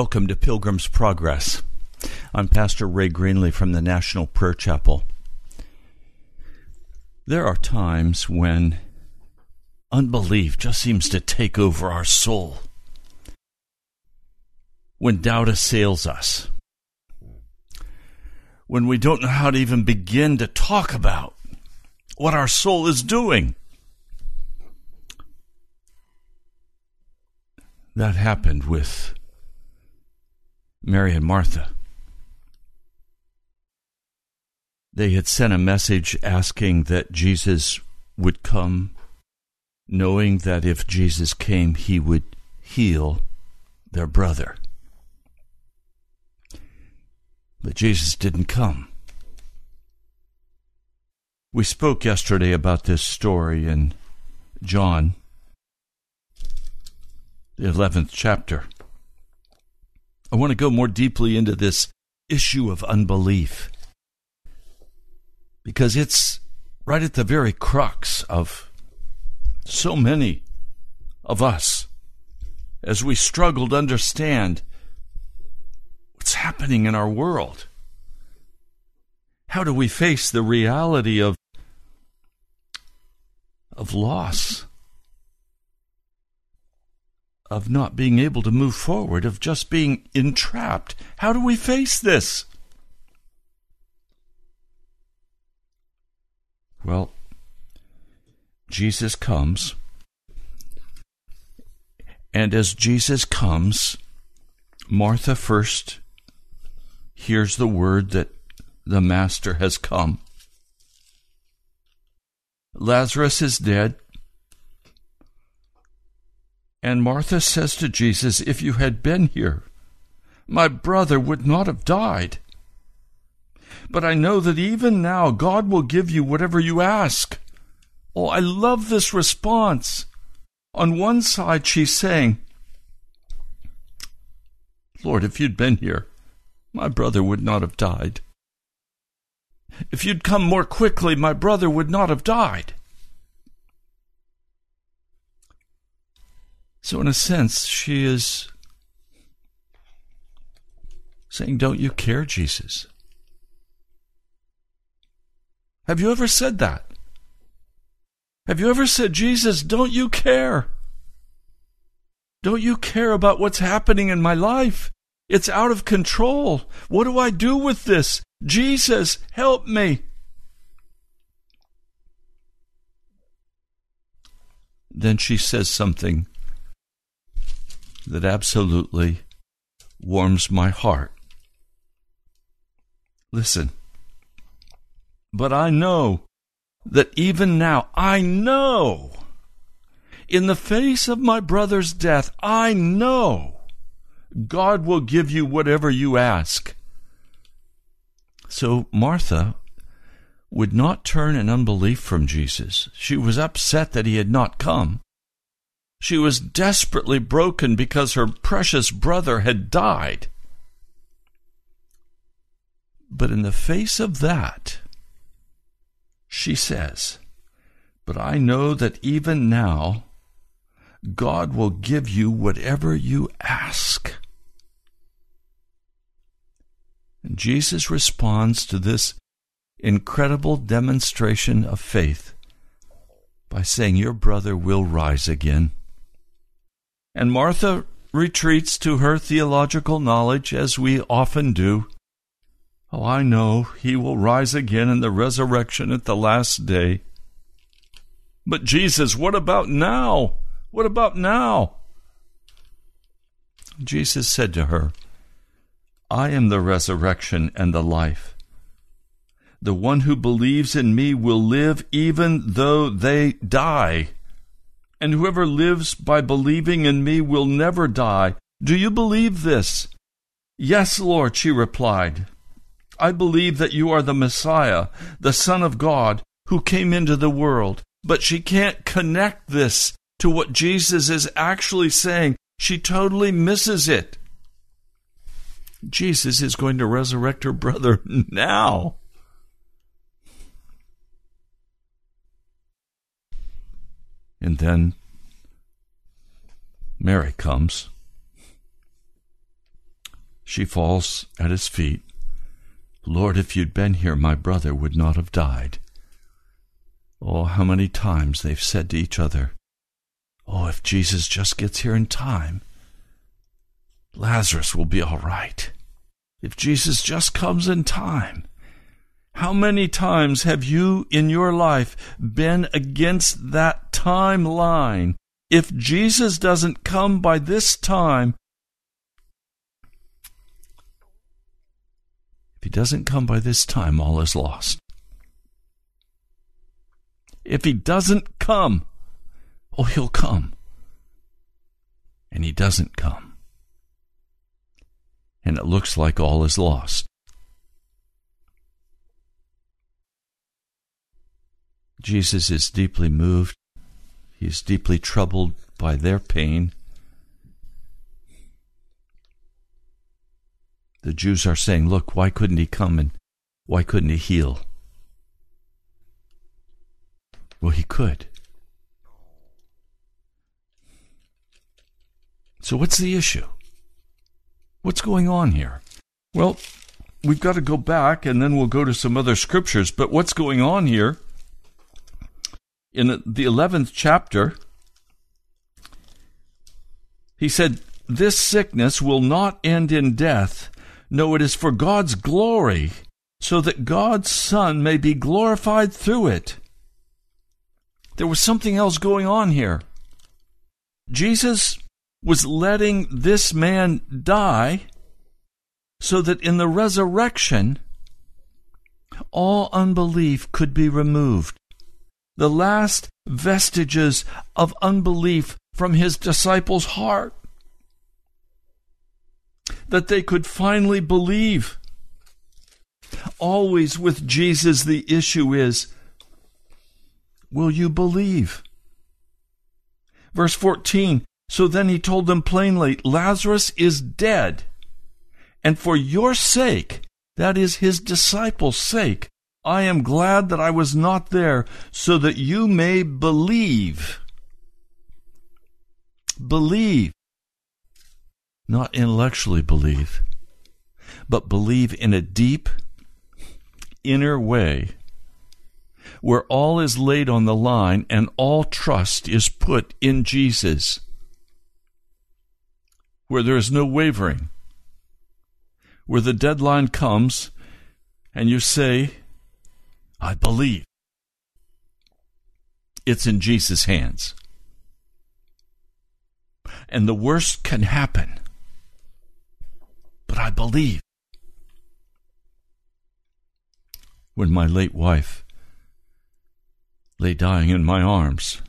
Welcome to Pilgrim's Progress. I'm Pastor Ray Greenley from the National Prayer Chapel. There are times when unbelief just seems to take over our soul, when doubt assails us, when we don't know how to even begin to talk about what our soul is doing. That happened with Mary and Martha. They had sent a message asking that Jesus would come, knowing that if Jesus came, he would heal their brother. But Jesus didn't come. We spoke yesterday about this story in John, the 11th chapter. I want to go more deeply into this issue of unbelief because it's right at the very crux of so many of us as we struggle to understand what's happening in our world. How do we face the reality of of loss, of not being able to move forward, of just being entrapped. How do we face this? Well, Jesus comes. And as Jesus comes, Martha first hears the word that the Master has come. Lazarus is dead. And Martha says to Jesus, If you had been here, my brother would not have died. But I know that even now God will give you whatever you ask. Oh, I love this response. On one side, she's saying, Lord, if you'd been here, my brother would not have died. If you'd come more quickly, my brother would not have died. So, in a sense, she is saying, Don't you care, Jesus? Have you ever said that? Have you ever said, Jesus, don't you care? Don't you care about what's happening in my life? It's out of control. What do I do with this? Jesus, help me. Then she says something that absolutely warms my heart. Listen. But I know that even now, I know, in the face of my brother's death, I know God will give you whatever you ask. So Martha would not turn in unbelief from Jesus. She was upset that he had not come. She was desperately broken because her precious brother had died. But in the face of that, she says, But I know that even now, God will give you whatever you ask. And Jesus responds to this incredible demonstration of faith by saying, Your brother will rise again. And Martha retreats to her theological knowledge, as we often do. Oh, I know he will rise again in the resurrection at the last day. But Jesus, what about now? What about now? Jesus said to her, I am the resurrection and the life. The one who believes in me will live even though they die. And whoever lives by believing in me will never die. Do you believe this? Yes, Lord, she replied. I believe that you are the Messiah, the Son of God, who came into the world. But she can't connect this to what Jesus is actually saying. She totally misses it. Jesus is going to resurrect her brother now. And then Mary comes. She falls at his feet. Lord, if you'd been here, my brother would not have died. Oh, how many times they've said to each other, Oh, if Jesus just gets here in time, Lazarus will be all right. If Jesus just comes in time. How many times have you in your life been against that timeline if Jesus doesn't come by this time, if he doesn't come by this time, all is lost. If he doesn't come, oh, he'll come. And he doesn't come. And it looks like all is lost. Jesus is deeply moved. He is deeply troubled by their pain. The Jews are saying, Look, why couldn't he come and why couldn't he heal? Well, he could. So, what's the issue? What's going on here? Well, we've got to go back and then we'll go to some other scriptures. But what's going on here? In the 11th chapter, he said, This sickness will not end in death. No, it is for God's glory, so that God's Son may be glorified through it. There was something else going on here. Jesus was letting this man die so that in the resurrection, all unbelief could be removed. The last vestiges of unbelief from his disciples' heart. That they could finally believe. Always with Jesus, the issue is will you believe? Verse 14 So then he told them plainly, Lazarus is dead. And for your sake, that is his disciples' sake, I am glad that I was not there, so that you may believe. Believe. Not intellectually believe, but believe in a deep, inner way where all is laid on the line and all trust is put in Jesus, where there is no wavering, where the deadline comes and you say, I believe. It's in Jesus' hands. And the worst can happen. But I believe. When my late wife lay dying in my arms.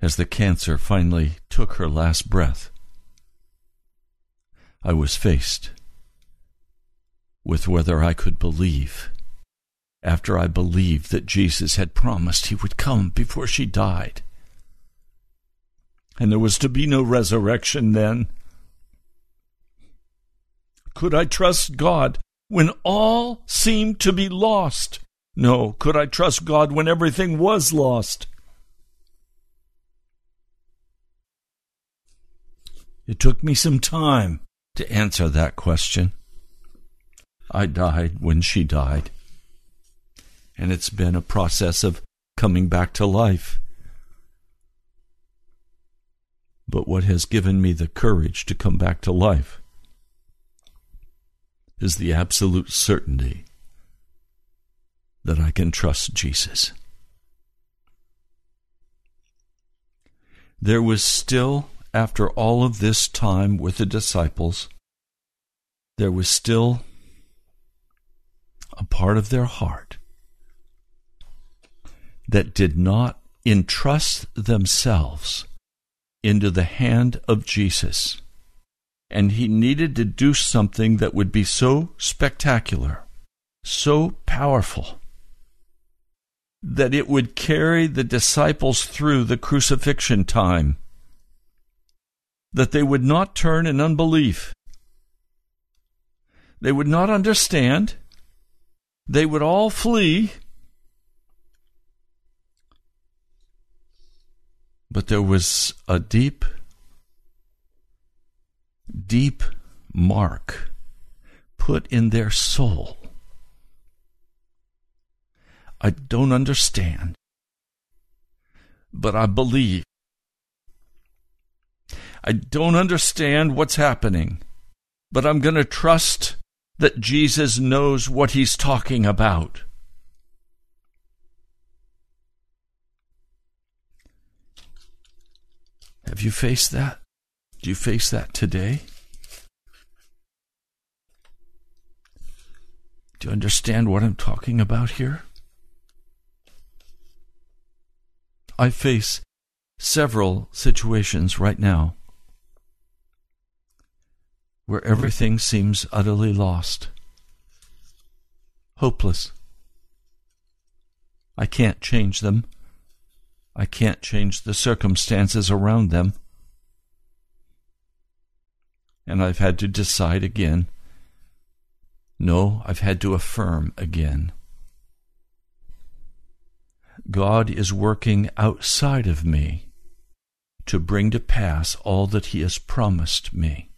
As the cancer finally took her last breath, I was faced with whether I could believe after I believed that Jesus had promised he would come before she died. And there was to be no resurrection then. Could I trust God when all seemed to be lost? No, could I trust God when everything was lost? It took me some time to answer that question. I died when she died. And it's been a process of coming back to life. But what has given me the courage to come back to life is the absolute certainty that I can trust Jesus. There was still, after all of this time with the disciples, there was still a part of their heart that did not entrust themselves into the hand of Jesus. And he needed to do something that would be so spectacular, so powerful, that it would carry the disciples through the crucifixion time, that they would not turn in unbelief. They would not understand. They would all flee. But there was a deep, deep mark put in their soul I don't understand, but I believe. I don't understand what's happening, but I'm going to trust that Jesus knows what he's talking about. Have you faced that? Do you face that today? Do you understand what I'm talking about here? I face several situations right now where everything seems utterly lost, hopeless. I can't change them. I can't change the circumstances around them. And I've had to decide again. No, I've had to affirm again. God is working outside of me to bring to pass all that He has promised me.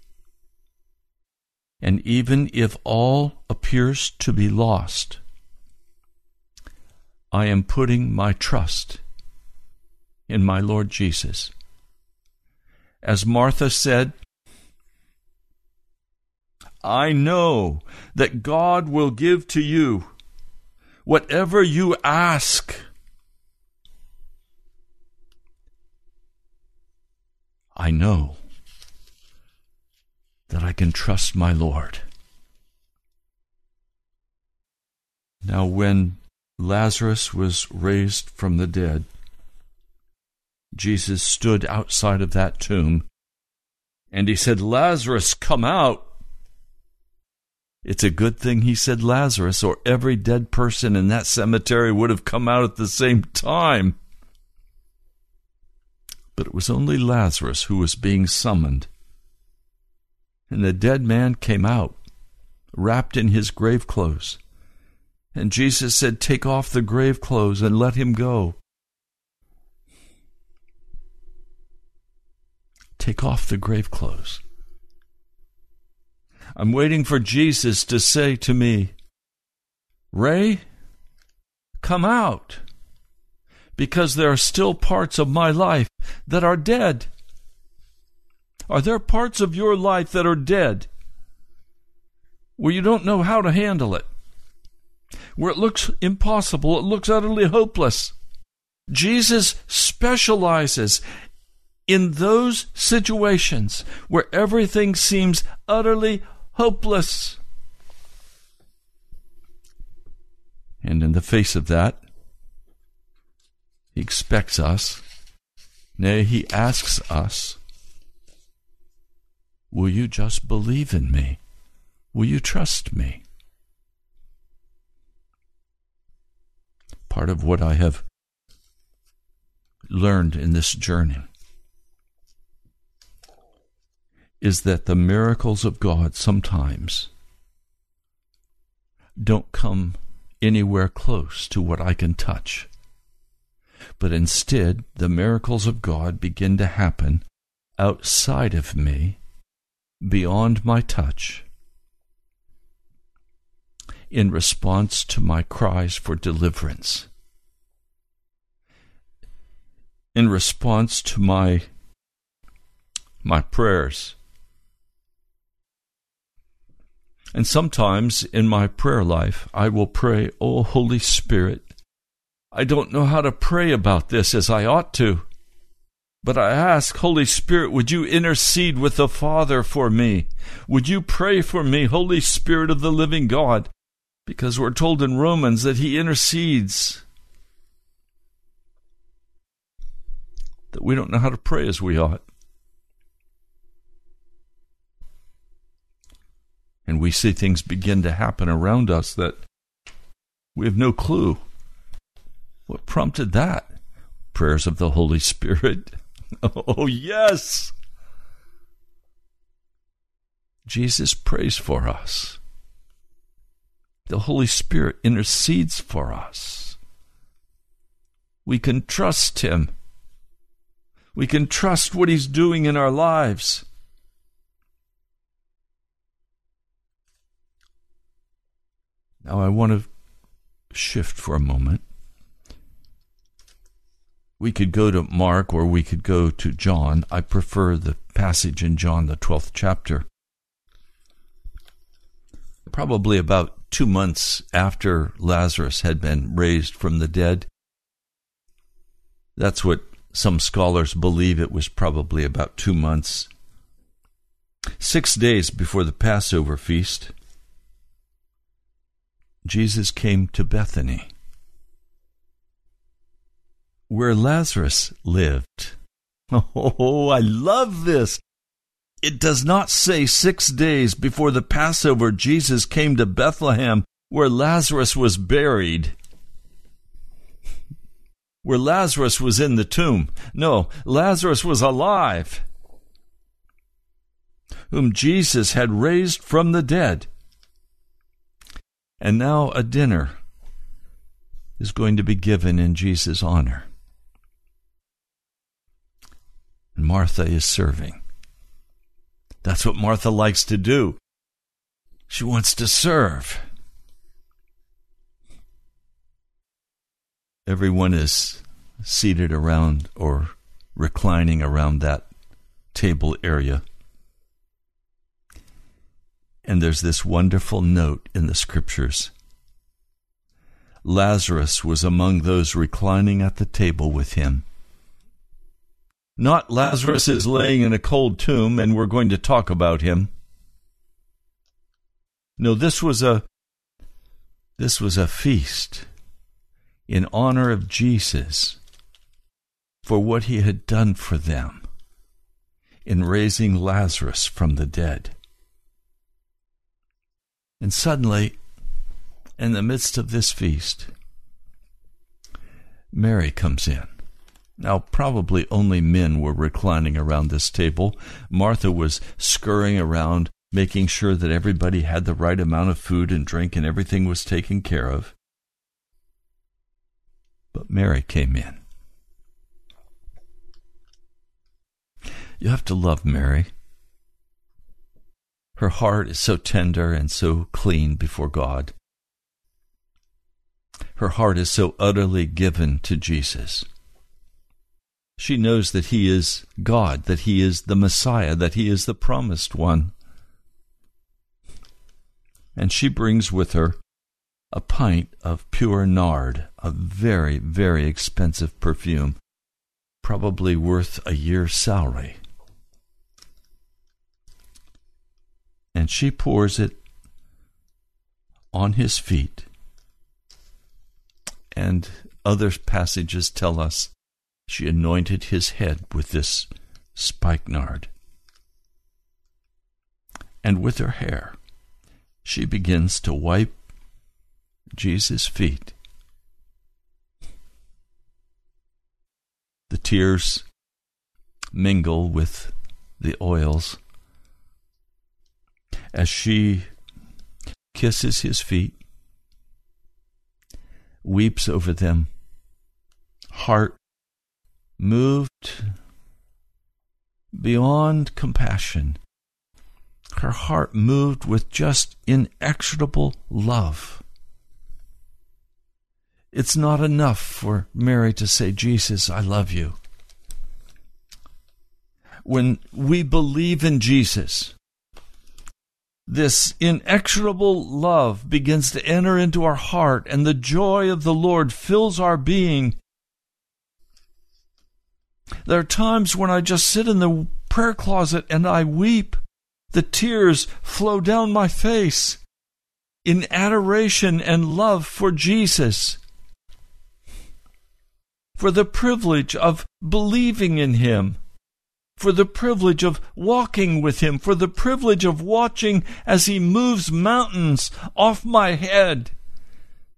And even if all appears to be lost, I am putting my trust in my Lord Jesus. As Martha said, I know that God will give to you whatever you ask. I know that I can trust my Lord. Now, when Lazarus was raised from the dead, Jesus stood outside of that tomb and he said, Lazarus, come out. It's a good thing he said Lazarus, or every dead person in that cemetery would have come out at the same time. But it was only Lazarus who was being summoned. And the dead man came out, wrapped in his grave clothes. And Jesus said, Take off the grave clothes and let him go. Take off the grave clothes. I'm waiting for Jesus to say to me, Ray, come out, because there are still parts of my life that are dead. Are there parts of your life that are dead where you don't know how to handle it? Where it looks impossible, it looks utterly hopeless. Jesus specializes in those situations where everything seems utterly hopeless. And in the face of that, he expects us, nay, he asks us, Will you just believe in me? Will you trust me? Part of what I have learned in this journey is that the miracles of God sometimes don't come anywhere close to what I can touch. But instead, the miracles of God begin to happen outside of me, beyond my touch, in response to my cries for deliverance, in response to my my prayers And sometimes in my prayer life, I will pray, Oh, Holy Spirit, I don't know how to pray about this as I ought to. But I ask, Holy Spirit, would you intercede with the Father for me? Would you pray for me, Holy Spirit of the living God? Because we're told in Romans that He intercedes. That we don't know how to pray as we ought. and we see things begin to happen around us that we have no clue. What prompted that? Prayers of the Holy Spirit. Oh, yes. Jesus prays for us. The Holy Spirit intercedes for us. We can trust Him. We can trust what He's doing in our lives. Now, I want to shift for a moment. We could go to Mark or we could go to John. I prefer the passage in John, the 12th chapter. Probably about two months after Lazarus had been raised from the dead. That's what some scholars believe it was probably about two months. Six days before the Passover feast, Jesus came to Bethany, where Lazarus lived. Oh, I love this. It does not say six days before the Passover Jesus came to Bethlehem, where Lazarus was buried where Lazarus was in the tomb. No, Lazarus was alive, whom Jesus had raised from the dead. And now a dinner is going to be given in Jesus' honor. And Martha is serving. That's what Martha likes to do. She wants to serve. everyone is seated around or reclining around that table area. And there's this wonderful note in the scriptures. Lazarus was among those reclining at the table with him. Not Lazarus is laying in a cold tomb and we're going to talk about him. No, this was a this was a feast in honor of Jesus for what he had done for them in raising Lazarus from the dead. And suddenly, in the midst of this feast, Mary comes in. Now, probably only men were reclining around this table. Martha was scurrying around, making sure that everybody had the right amount of food and drink and everything was taken care of. But Mary came in. You have to love Mary. Her heart is so tender and so clean before God. Her heart is so utterly given to Jesus. She knows that He is God, that He is the Messiah, that He is the promised one. And she brings with her a pint of pure nard, a very, very expensive perfume, probably worth a year's salary. And she pours it on his feet. And other passages tell us she anointed his head with this spikenard. And with her hair, she begins to wipe Jesus' feet. The tears mingle with the oils as she kisses his feet, weeps over them, heart moved beyond compassion, her heart moved with just inexorable love. It's not enough for Mary to say, Jesus, I love you. When we believe in Jesus, this inexorable love begins to enter into our heart, and the joy of the Lord fills our being. There are times when I just sit in the prayer closet and I weep. The tears flow down my face in adoration and love for Jesus. For the privilege of believing in Him, for the privilege of walking with Him, for the privilege of watching as He moves mountains off my head,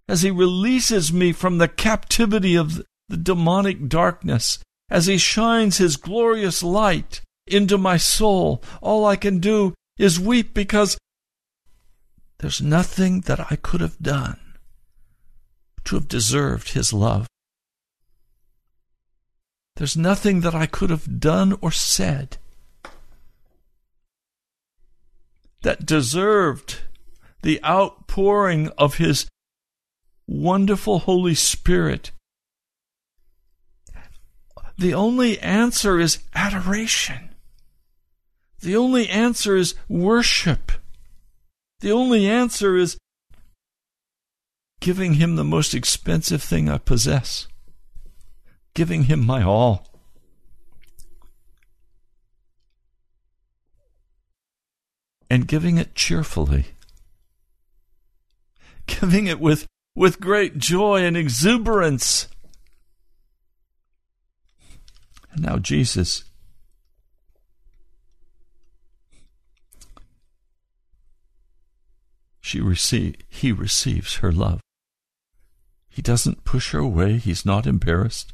as He releases me from the captivity of the demonic darkness, as He shines His glorious light into my soul. All I can do is weep because there's nothing that I could have done to have deserved His love. There's nothing that I could have done or said that deserved the outpouring of His wonderful Holy Spirit. The only answer is adoration. The only answer is worship. The only answer is giving him the most expensive thing I possess, giving him my all. And giving it cheerfully, giving it with, with great joy and exuberance. And now Jesus she receive, he receives her love. He doesn't push her away. He's not embarrassed.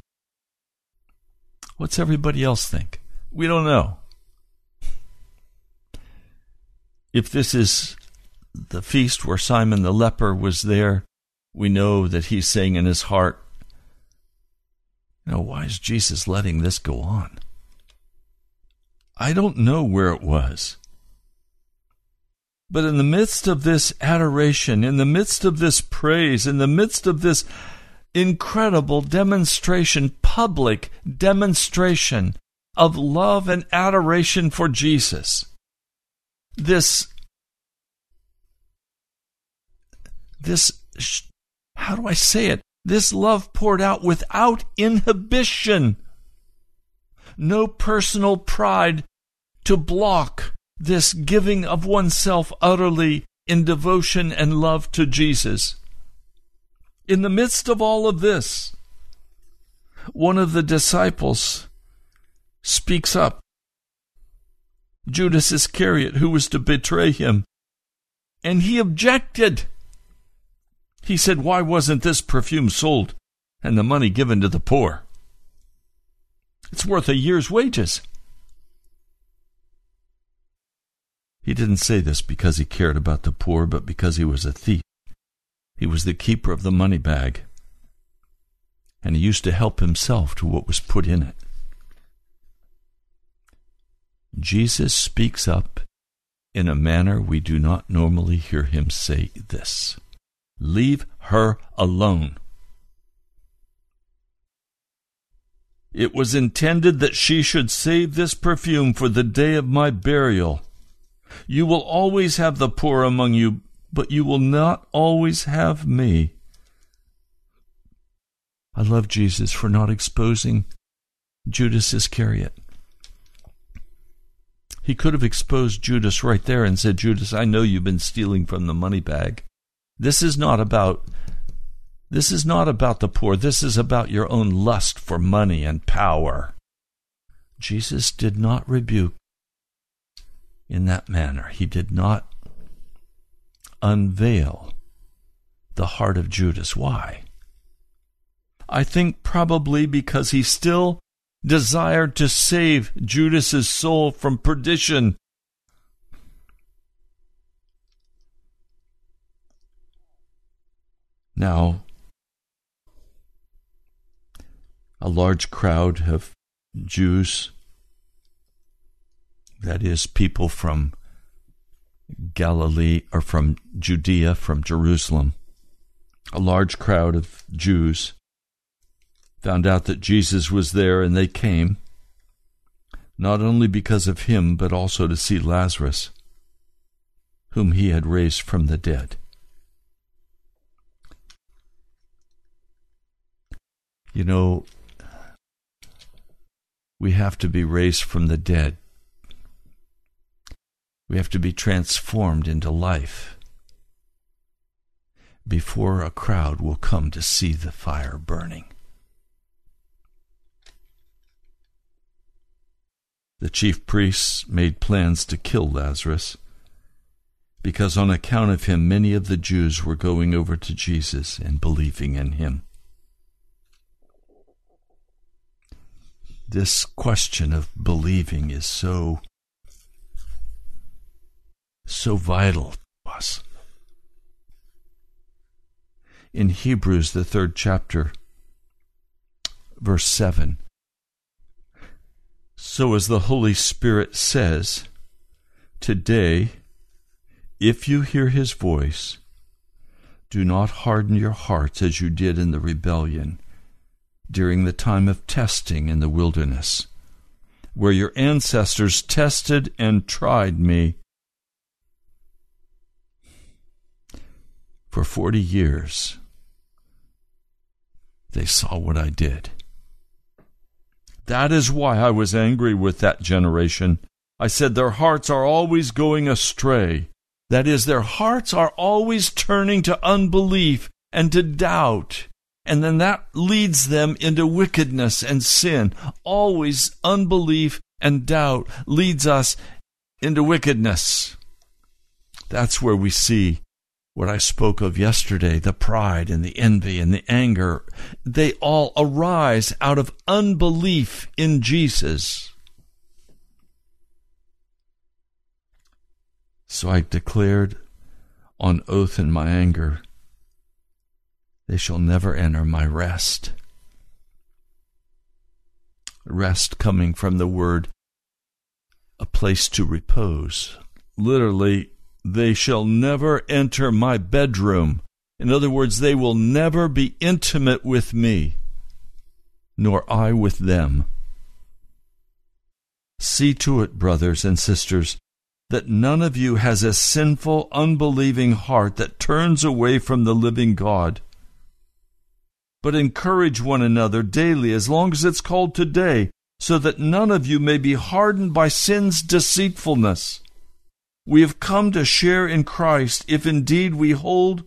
What's everybody else think? We don't know. If this is the feast where Simon the leper was there, we know that he's saying in his heart, know, why is Jesus letting this go on? I don't know where it was. But in the midst of this adoration, in the midst of this praise, in the midst of this incredible demonstration, public demonstration of love and adoration for Jesus, this, this, how do I say it? This love poured out without inhibition. No personal pride to block this giving of oneself utterly in devotion and love to Jesus. In the midst of all of this, one of the disciples speaks up. Judas Iscariot, who was to betray him, and he objected. He said, Why wasn't this perfume sold and the money given to the poor? It's worth a year's wages. He didn't say this because he cared about the poor, but because he was a thief. He was the keeper of the money bag, and he used to help himself to what was put in it. Jesus speaks up in a manner we do not normally hear him say this Leave her alone. It was intended that she should save this perfume for the day of my burial. You will always have the poor among you, but you will not always have me. I love Jesus for not exposing Judas Iscariot. He could have exposed Judas right there and said, Judas, I know you've been stealing from the money bag. This is not about this is not about the poor. This is about your own lust for money and power. Jesus did not rebuke in that manner. He did not unveil the heart of Judas. Why? I think probably because he still desired to save Judas's soul from perdition. Now, a large crowd of Jews that is, people from Galilee or from Judea, from Jerusalem, a large crowd of Jews found out that Jesus was there and they came, not only because of him, but also to see Lazarus, whom he had raised from the dead. You know, we have to be raised from the dead we have to be transformed into life before a crowd will come to see the fire burning. The chief priests made plans to kill Lazarus because on account of him many of the Jews were going over to Jesus and believing in him. This question of believing is so so vital to us. In Hebrews, the third chapter, verse 7, so as the Holy Spirit says, Today, if you hear his voice, do not harden your hearts as you did in the rebellion during the time of testing in the wilderness, where your ancestors tested and tried me For 40 years, they saw what I did. That is why I was angry with that generation I said their hearts are always going astray. That is, their hearts are always turning to unbelief and to doubt. And then that leads them into wickedness and sin. Always unbelief and doubt leads us into wickedness. That's where we see what I spoke of yesterday the pride and the envy and the anger. They all arise out of unbelief in Jesus. So I declared on oath in my anger, they shall never enter my rest. Rest coming from the word a place to repose. Literally, they shall never enter my bedroom. In other words, they will never be intimate with me, nor I with them. See to it, brothers and sisters, that none of you has a sinful, unbelieving heart that turns away from the living God. But encourage one another daily as long as it's called today, so that none of you may be hardened by sin's deceitfulness. We have come to share in Christ if indeed we hold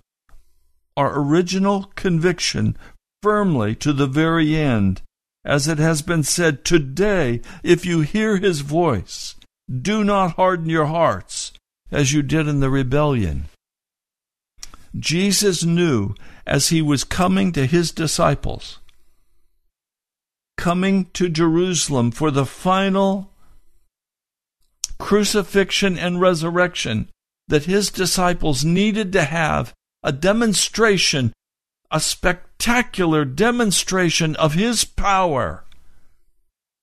our original conviction firmly to the very end. As it has been said, today, if you hear his voice, do not harden your hearts as you did in the rebellion. Jesus knew as he was coming to his disciples, coming to Jerusalem for the final crucifixion and resurrection, that his disciples needed to have a demonstration, a spectacular demonstration of his power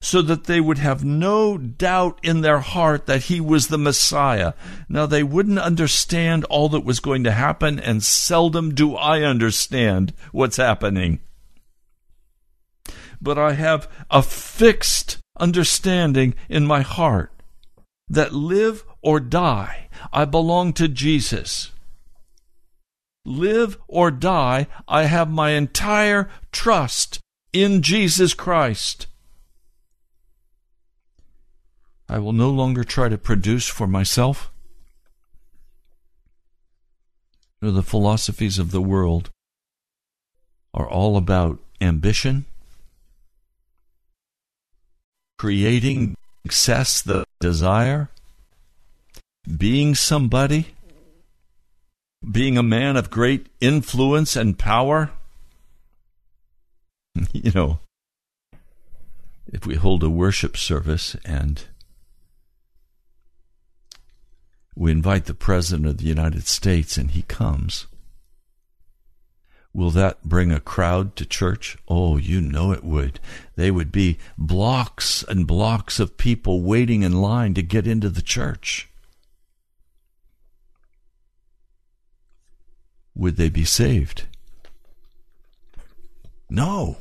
so that they would have no doubt in their heart that he was the Messiah. Now, they wouldn't understand all that was going to happen, and seldom do I understand what's happening. But I have a fixed understanding in my heart that live or die, I belong to Jesus. Live or die, I have my entire trust in Jesus Christ. I will no longer try to produce for myself. the philosophies of the world are all about ambition, creating success, the desire, being somebody, being a man of great influence and power. you know, if we hold a worship service and we invite the President of the United States and he comes. Will that bring a crowd to church? Oh, you know it would. They would be blocks and blocks of people waiting in line to get into the church. Would they be saved? No.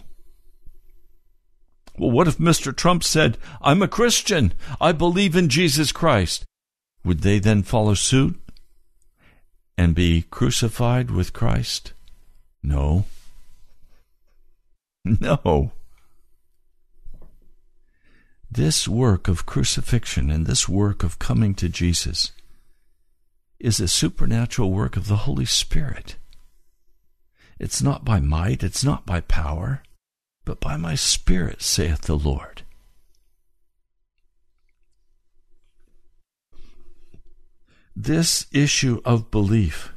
Well, what if Mr. Trump said, I'm a Christian. I believe in Jesus Christ. Would they then follow suit and be crucified with Christ? No. No. This work of crucifixion and this work of coming to Jesus is a supernatural work of the Holy Spirit. It's not by might, it's not by power, but by my Spirit, saith the Lord. This issue of belief.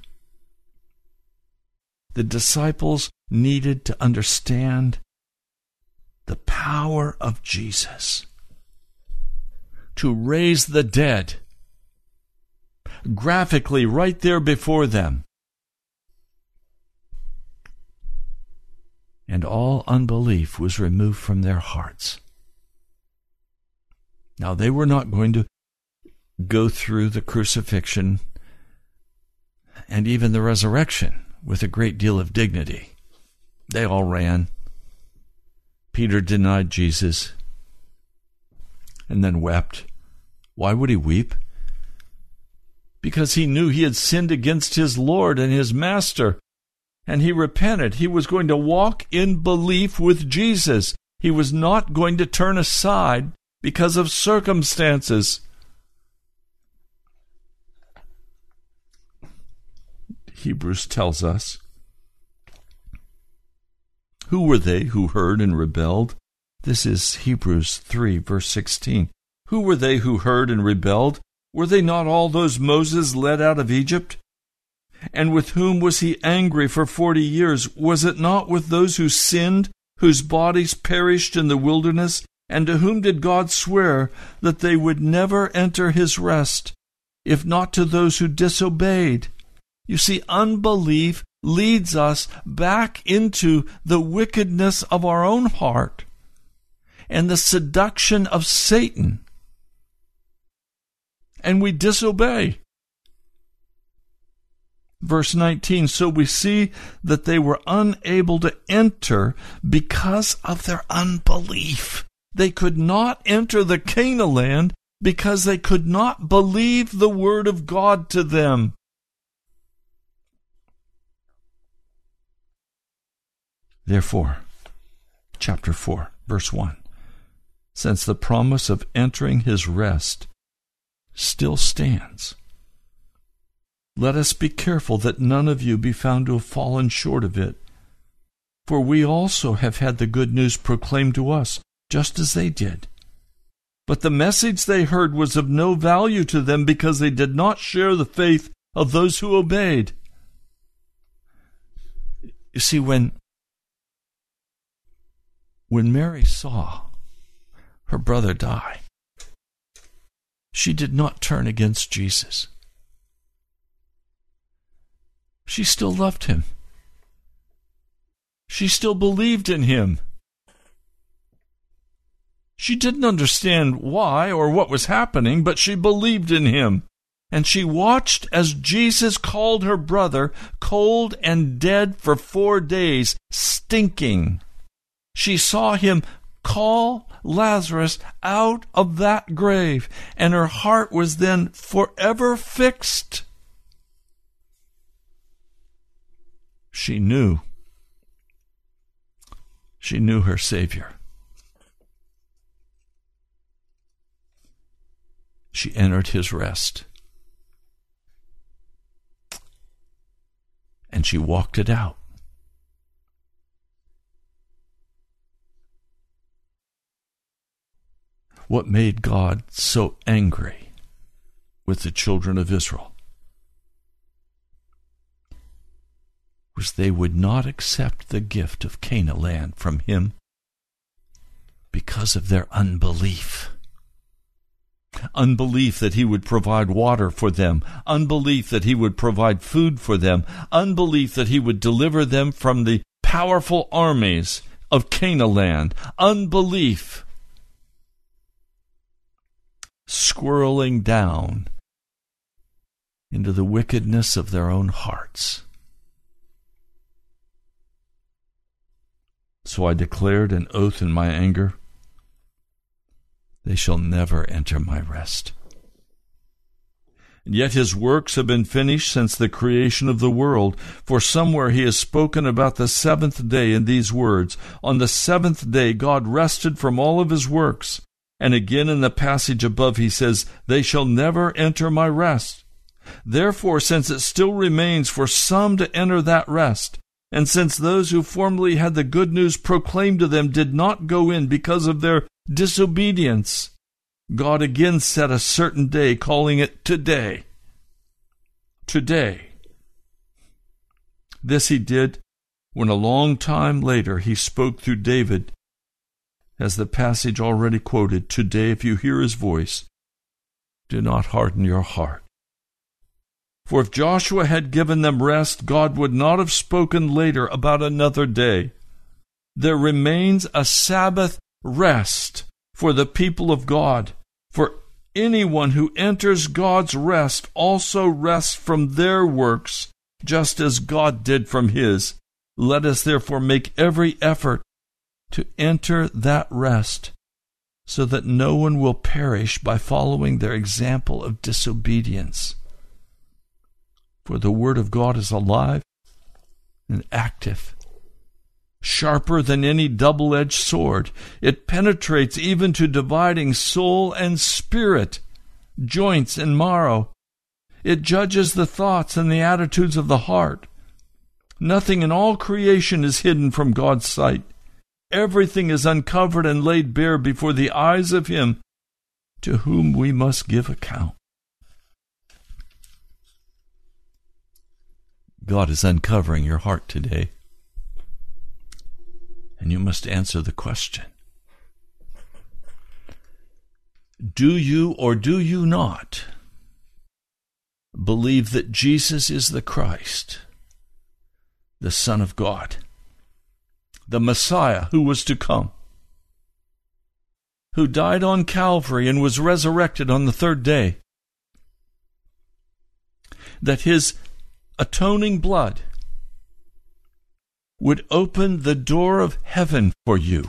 The disciples needed to understand the power of Jesus to raise the dead graphically right there before them. And all unbelief was removed from their hearts. Now, they were not going to go through the crucifixion and even the resurrection with a great deal of dignity. They all ran. Peter denied Jesus and then wept. Why would he weep? Because he knew he had sinned against his Lord and his Master, and he repented. He was going to walk in belief with Jesus. He was not going to turn aside because of circumstances. Hebrews tells us. Who were they who heard and rebelled? This is Hebrews 3, verse 16. Who were they who heard and rebelled? Were they not all those Moses led out of Egypt? And with whom was he angry for forty years? Was it not with those who sinned, whose bodies perished in the wilderness? And to whom did God swear that they would never enter his rest, if not to those who disobeyed? You see, unbelief leads us back into the wickedness of our own heart and the seduction of Satan. And we disobey. Verse 19, so we see that they were unable to enter because of their unbelief. They could not enter the Canaan land because they could not believe the word of God to them. Therefore, chapter 4, verse 1 since the promise of entering his rest still stands. Let us be careful that none of you be found to have fallen short of it. For we also have had the good news proclaimed to us, just as they did. But the message they heard was of no value to them because they did not share the faith of those who obeyed. You see, when, when Mary saw her brother die, she did not turn against Jesus. She still loved him. She still believed in him. She didn't understand why or what was happening, but she believed in him. And she watched as Jesus called her brother cold and dead for four days, stinking. She saw him call Lazarus out of that grave, and her heart was then forever fixed. She knew. She knew her Savior. She entered his rest. And she walked it out. What made God so angry with the children of Israel was they would not accept the gift of Canaan land from him because of their unbelief. Unbelief that he would provide water for them, unbelief that he would provide food for them, unbelief that he would deliver them from the powerful armies of Canaan land, unbelief squirreling down into the wickedness of their own hearts. So I declared an oath in my anger they shall never enter my rest. And yet his works have been finished since the creation of the world. For somewhere he has spoken about the seventh day in these words On the seventh day God rested from all of his works. And again in the passage above, he says, They shall never enter my rest. Therefore, since it still remains for some to enter that rest, and since those who formerly had the good news proclaimed to them did not go in because of their disobedience, God again set a certain day, calling it today. Today. This he did when a long time later he spoke through David as the passage already quoted, Today, if you hear his voice, do not harden your heart. For if Joshua had given them rest, God would not have spoken later about another day. There remains a Sabbath rest for the people of God. For anyone who enters God's rest also rests from their works, just as God did from his. Let us therefore make every effort to enter that rest so that no one will perish by following their example of disobedience. For the Word of God is alive and active, sharper than any double edged sword. It penetrates even to dividing soul and spirit, joints and marrow. It judges the thoughts and the attitudes of the heart. Nothing in all creation is hidden from God's sight. Everything is uncovered and laid bare before the eyes of Him to whom we must give account. God is uncovering your heart today. And you must answer the question Do you or do you not believe that Jesus is the Christ, the Son of God, the Messiah who was to come, who died on Calvary and was resurrected on the third day? That his atoning blood would open the door of heaven for you.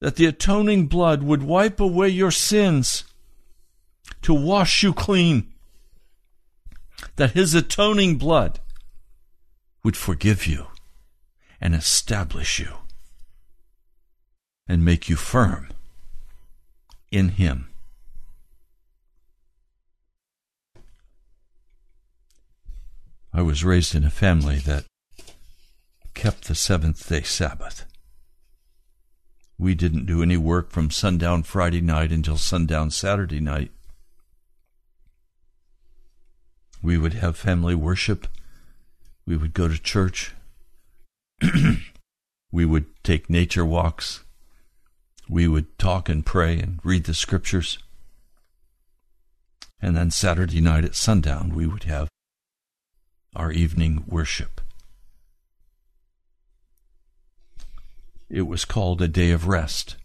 That the atoning blood would wipe away your sins to wash you clean. That his atoning blood would forgive you and establish you and make you firm in him. I was raised in a family that kept the seventh day Sabbath. We didn't do any work from sundown Friday night until sundown Saturday night. We would have family worship. We would go to church. we would take nature walks. We would talk and pray and read the scriptures. And then Saturday night at sundown, we would have our evening worship. It was called a day of rest.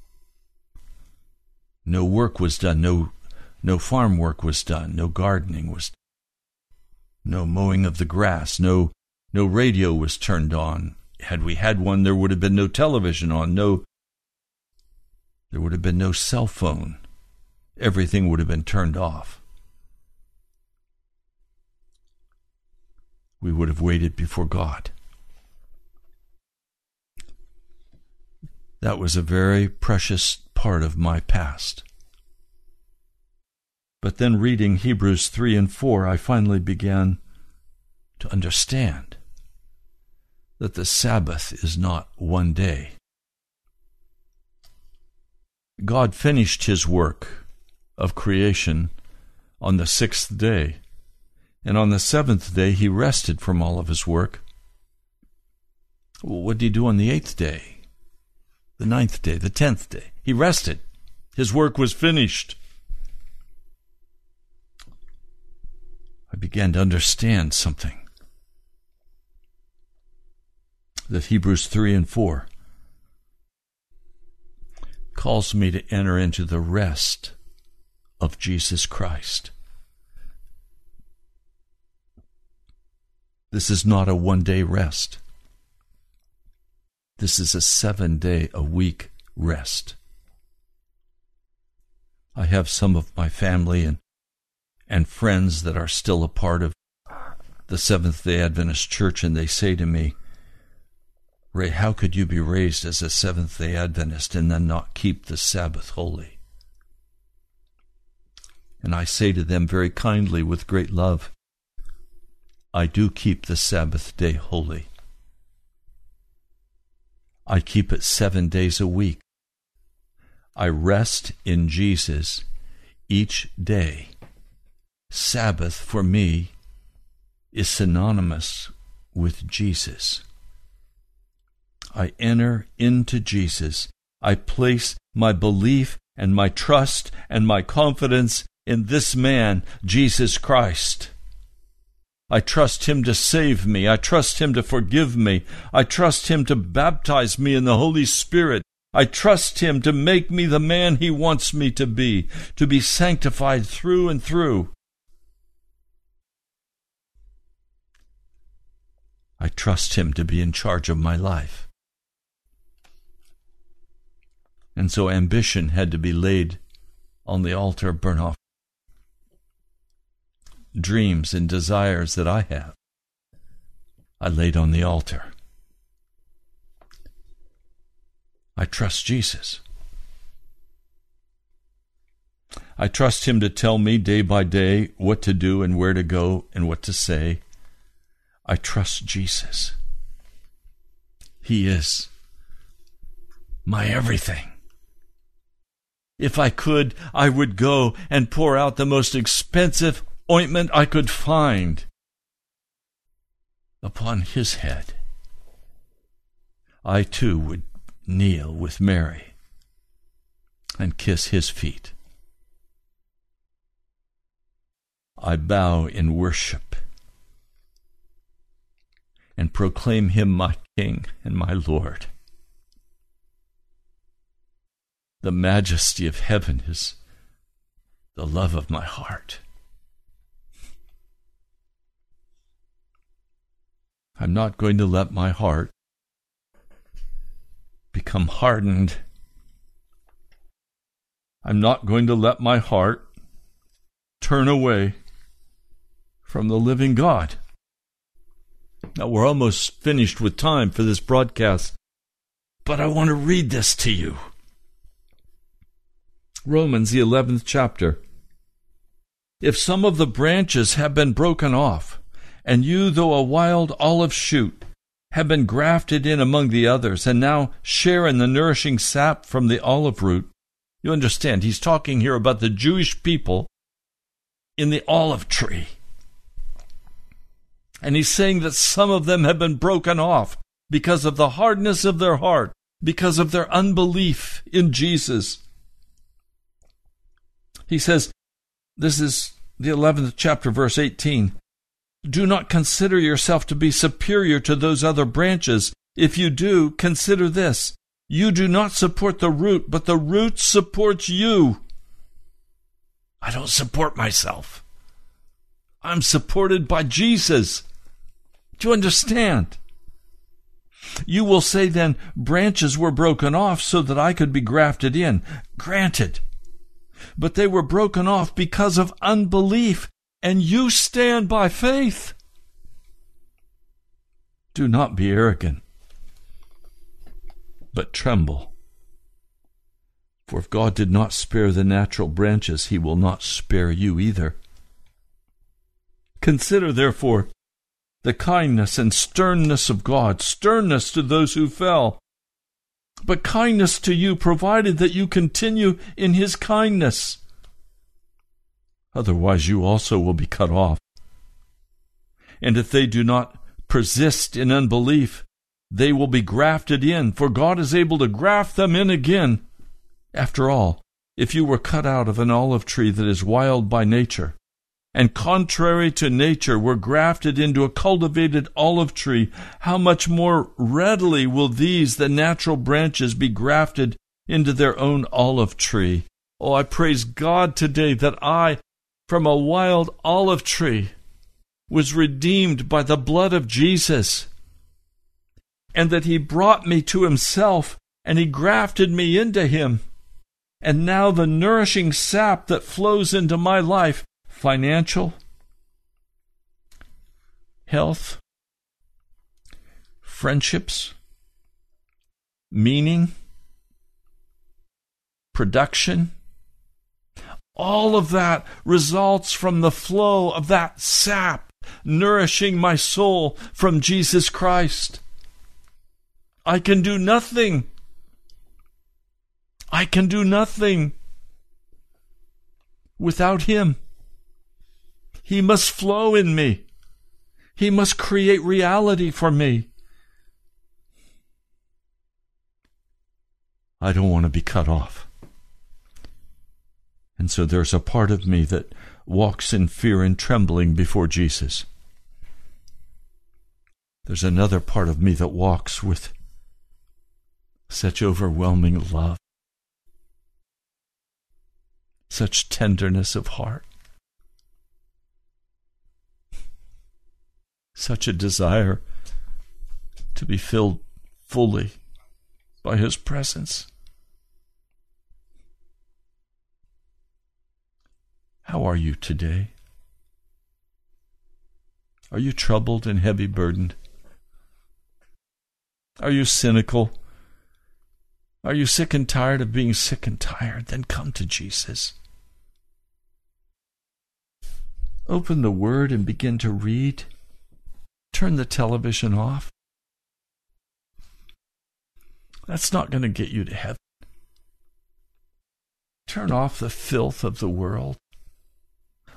No work was done, no, no farm work was done, no gardening was done, no mowing of the grass, no, no radio was turned on. Had we had one, there would have been no television on, no, there would have been no cell phone. Everything would have been turned off. we would have waited before God. That was a very precious part of my past. But then reading Hebrews 3 and 4, I finally began to understand that the Sabbath is not one day. God finished his work of creation on the sixth day. And on the seventh day he rested from all of his work. what did he do on the eighth day? The ninth day, the tenth day? He rested. His work was finished. I began to understand something. That Hebrews 3 and 4 calls me to enter into the rest of Jesus Christ. This is not a one day rest. This is a seven day a week rest. I have some of my family and, and friends that are still a part of the Seventh day Adventist Church, and they say to me, Ray, how could you be raised as a Seventh day Adventist and then not keep the Sabbath holy? And I say to them very kindly with great love, I do keep the Sabbath day holy. I keep it seven days a week. I rest in Jesus each day. Sabbath for me is synonymous with Jesus. I enter into Jesus. I place my belief and my trust and my confidence in this man, Jesus Christ. I trust Him to save me. I trust Him to forgive me. I trust Him to baptize me in the Holy Spirit. I trust Him to make me the man He wants me to be, to be sanctified through and through. I trust Him to be in charge of my life. And so ambition had to be laid on the altar of burnt offering dreams and desires that I have, I laid on the altar. I trust Jesus. I trust Him to tell me day by day what to do and where to go and what to say. I trust Jesus. He is my everything. If I could, I would go and pour out the most expensive ointment I could find upon his head. I too would kneel with Mary and kiss his feet. I bow in worship and proclaim him my King and my Lord. The majesty of heaven is the love of my heart. I'm not going to let my heart become hardened. I'm not going to let my heart turn away from the living God. Now, we're almost finished with time for this broadcast, but I want to read this to you. Romans, the 11th chapter. If some of the branches have been broken off, and you, though a wild olive shoot, have been grafted in among the others, and now share in the nourishing sap from the olive root, you understand, he's talking here about the Jewish people in the olive tree. And he's saying that some of them have been broken off because of the hardness of their heart, because of their unbelief in Jesus. He says, this is the 11th chapter, verse 18. Do not consider yourself to be superior to those other branches. If you do, consider this. You do not support the root, but the root supports you. I don't support myself. I'm supported by Jesus. Do you understand? You will say then, branches were broken off so that I could be grafted in. Granted. But they were broken off because of unbelief, and you stand by faith. Do not be arrogant, but tremble. For if God did not spare the natural branches, he will not spare you either. Consider, therefore, the kindness and sternness of God, sternness to those who fell, but kindness to you, provided that you continue in his kindness. Otherwise, you also will be cut off. And if they do not persist in unbelief, they will be grafted in, for God is able to graft them in again. After all, if you were cut out of an olive tree that is wild by nature, and contrary to nature were grafted into a cultivated olive tree, how much more readily will these, the natural branches, be grafted into their own olive tree? Oh, I praise God today that I, from a wild olive tree, was redeemed by the blood of Jesus, and that He brought me to Himself and He grafted me into Him. And now the nourishing sap that flows into my life financial, health, friendships, meaning, production. All of that results from the flow of that sap nourishing my soul from Jesus Christ. I can do nothing. I can do nothing without Him. He must flow in me. He must create reality for me. I don't want to be cut off. And so there's a part of me that walks in fear and trembling before Jesus. There's another part of me that walks with such overwhelming love, such tenderness of heart. Such a desire to be filled fully by His presence. How are you today? Are you troubled and heavy burdened? Are you cynical? Are you sick and tired of being sick and tired? Then come to Jesus. open the Word and begin to read. Turn the television off. That's not going to get you to heaven. Turn off the filth of the world.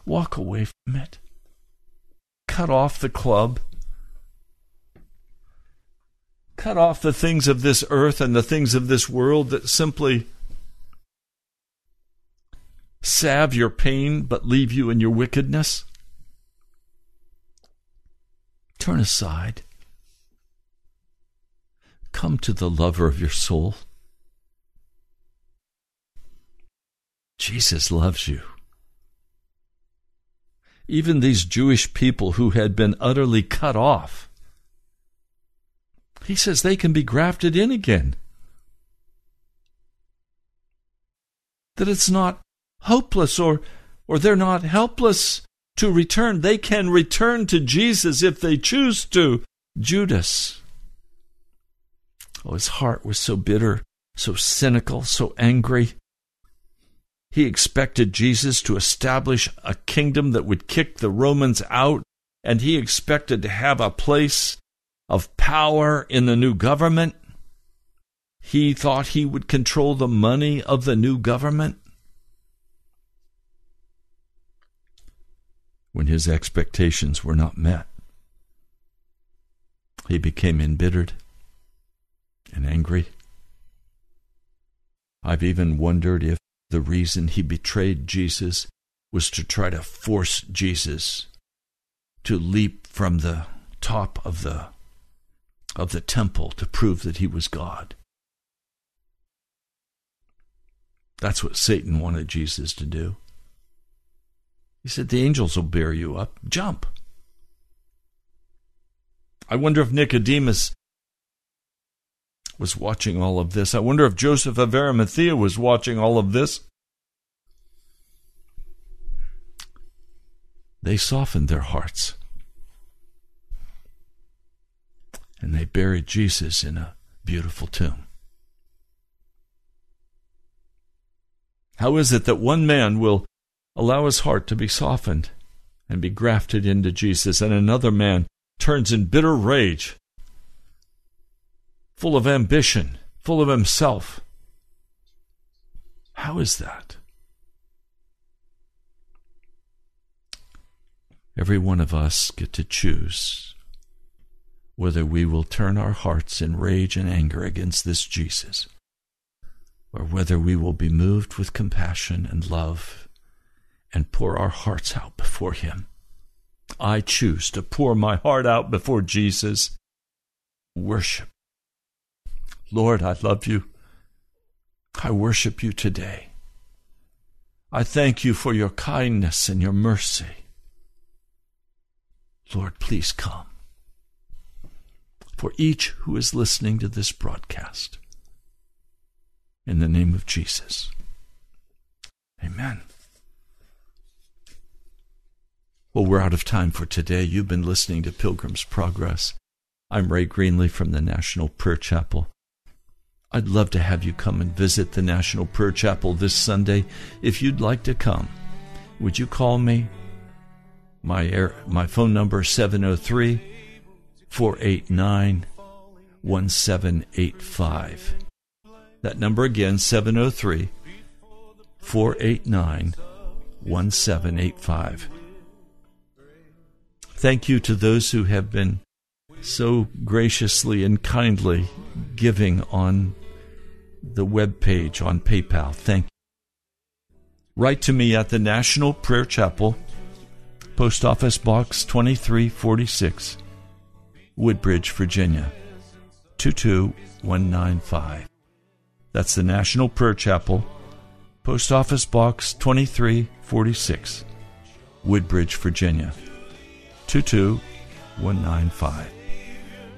Walk away from it. Cut off the club. Cut off the things of this earth and the things of this world that simply salve your pain but leave you in your wickedness. Turn aside. Come to the lover of your soul. Jesus loves you. Even these Jewish people who had been utterly cut off, he says they can be grafted in again. That it's not hopeless or, or they're not helpless to return. They can return to Jesus if they choose to. Judas. Oh, his heart was so bitter, so cynical, so angry. He expected Jesus to establish a kingdom that would kick the Romans out, and he expected to have a place of power in the new government. He thought he would control the money of the new government. When his expectations were not met, he became embittered and angry. I've even wondered if the reason he betrayed Jesus was to try to force Jesus to leap from the top of the of the temple to prove that he was God. That's what Satan wanted Jesus to do. He said, The angels will bear you up. Jump. I wonder if Nicodemus was watching all of this. I wonder if Joseph of Arimathea was watching all of this. They softened their hearts. And they buried Jesus in a beautiful tomb. How is it that one man will allow his heart to be softened and be grafted into Jesus, and another man turns in bitter rage full of ambition, full of himself. How is that? Every one of us get to choose whether we will turn our hearts in rage and anger against this Jesus, or whether we will be moved with compassion and love and pour our hearts out before Him. I choose to pour my heart out before Jesus. Worship Lord, I love you. I worship you today. I thank you for your kindness and your mercy. Lord, please come. For each who is listening to this broadcast, in the name of Jesus. Amen. Well, we're out of time for today. You've been listening to Pilgrim's Progress. I'm Ray Greenley from the National Prayer Chapel. I'd love to have you come and visit the National Prayer Chapel this Sunday. If you'd like to come, would you call me? My air, my phone number 703 489 1785. That number again 703 489 1785. Thank you to those who have been so graciously and kindly giving on the web page on PayPal. Thank you. Write to me at the National Prayer Chapel, Post Office Box 2346, Woodbridge, Virginia 22195. That's the National Prayer Chapel, Post Office Box 2346, Woodbridge, Virginia 22195.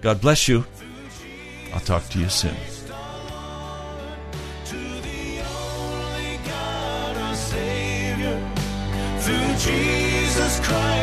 God bless you. I'll talk to you soon. Jesus Christ.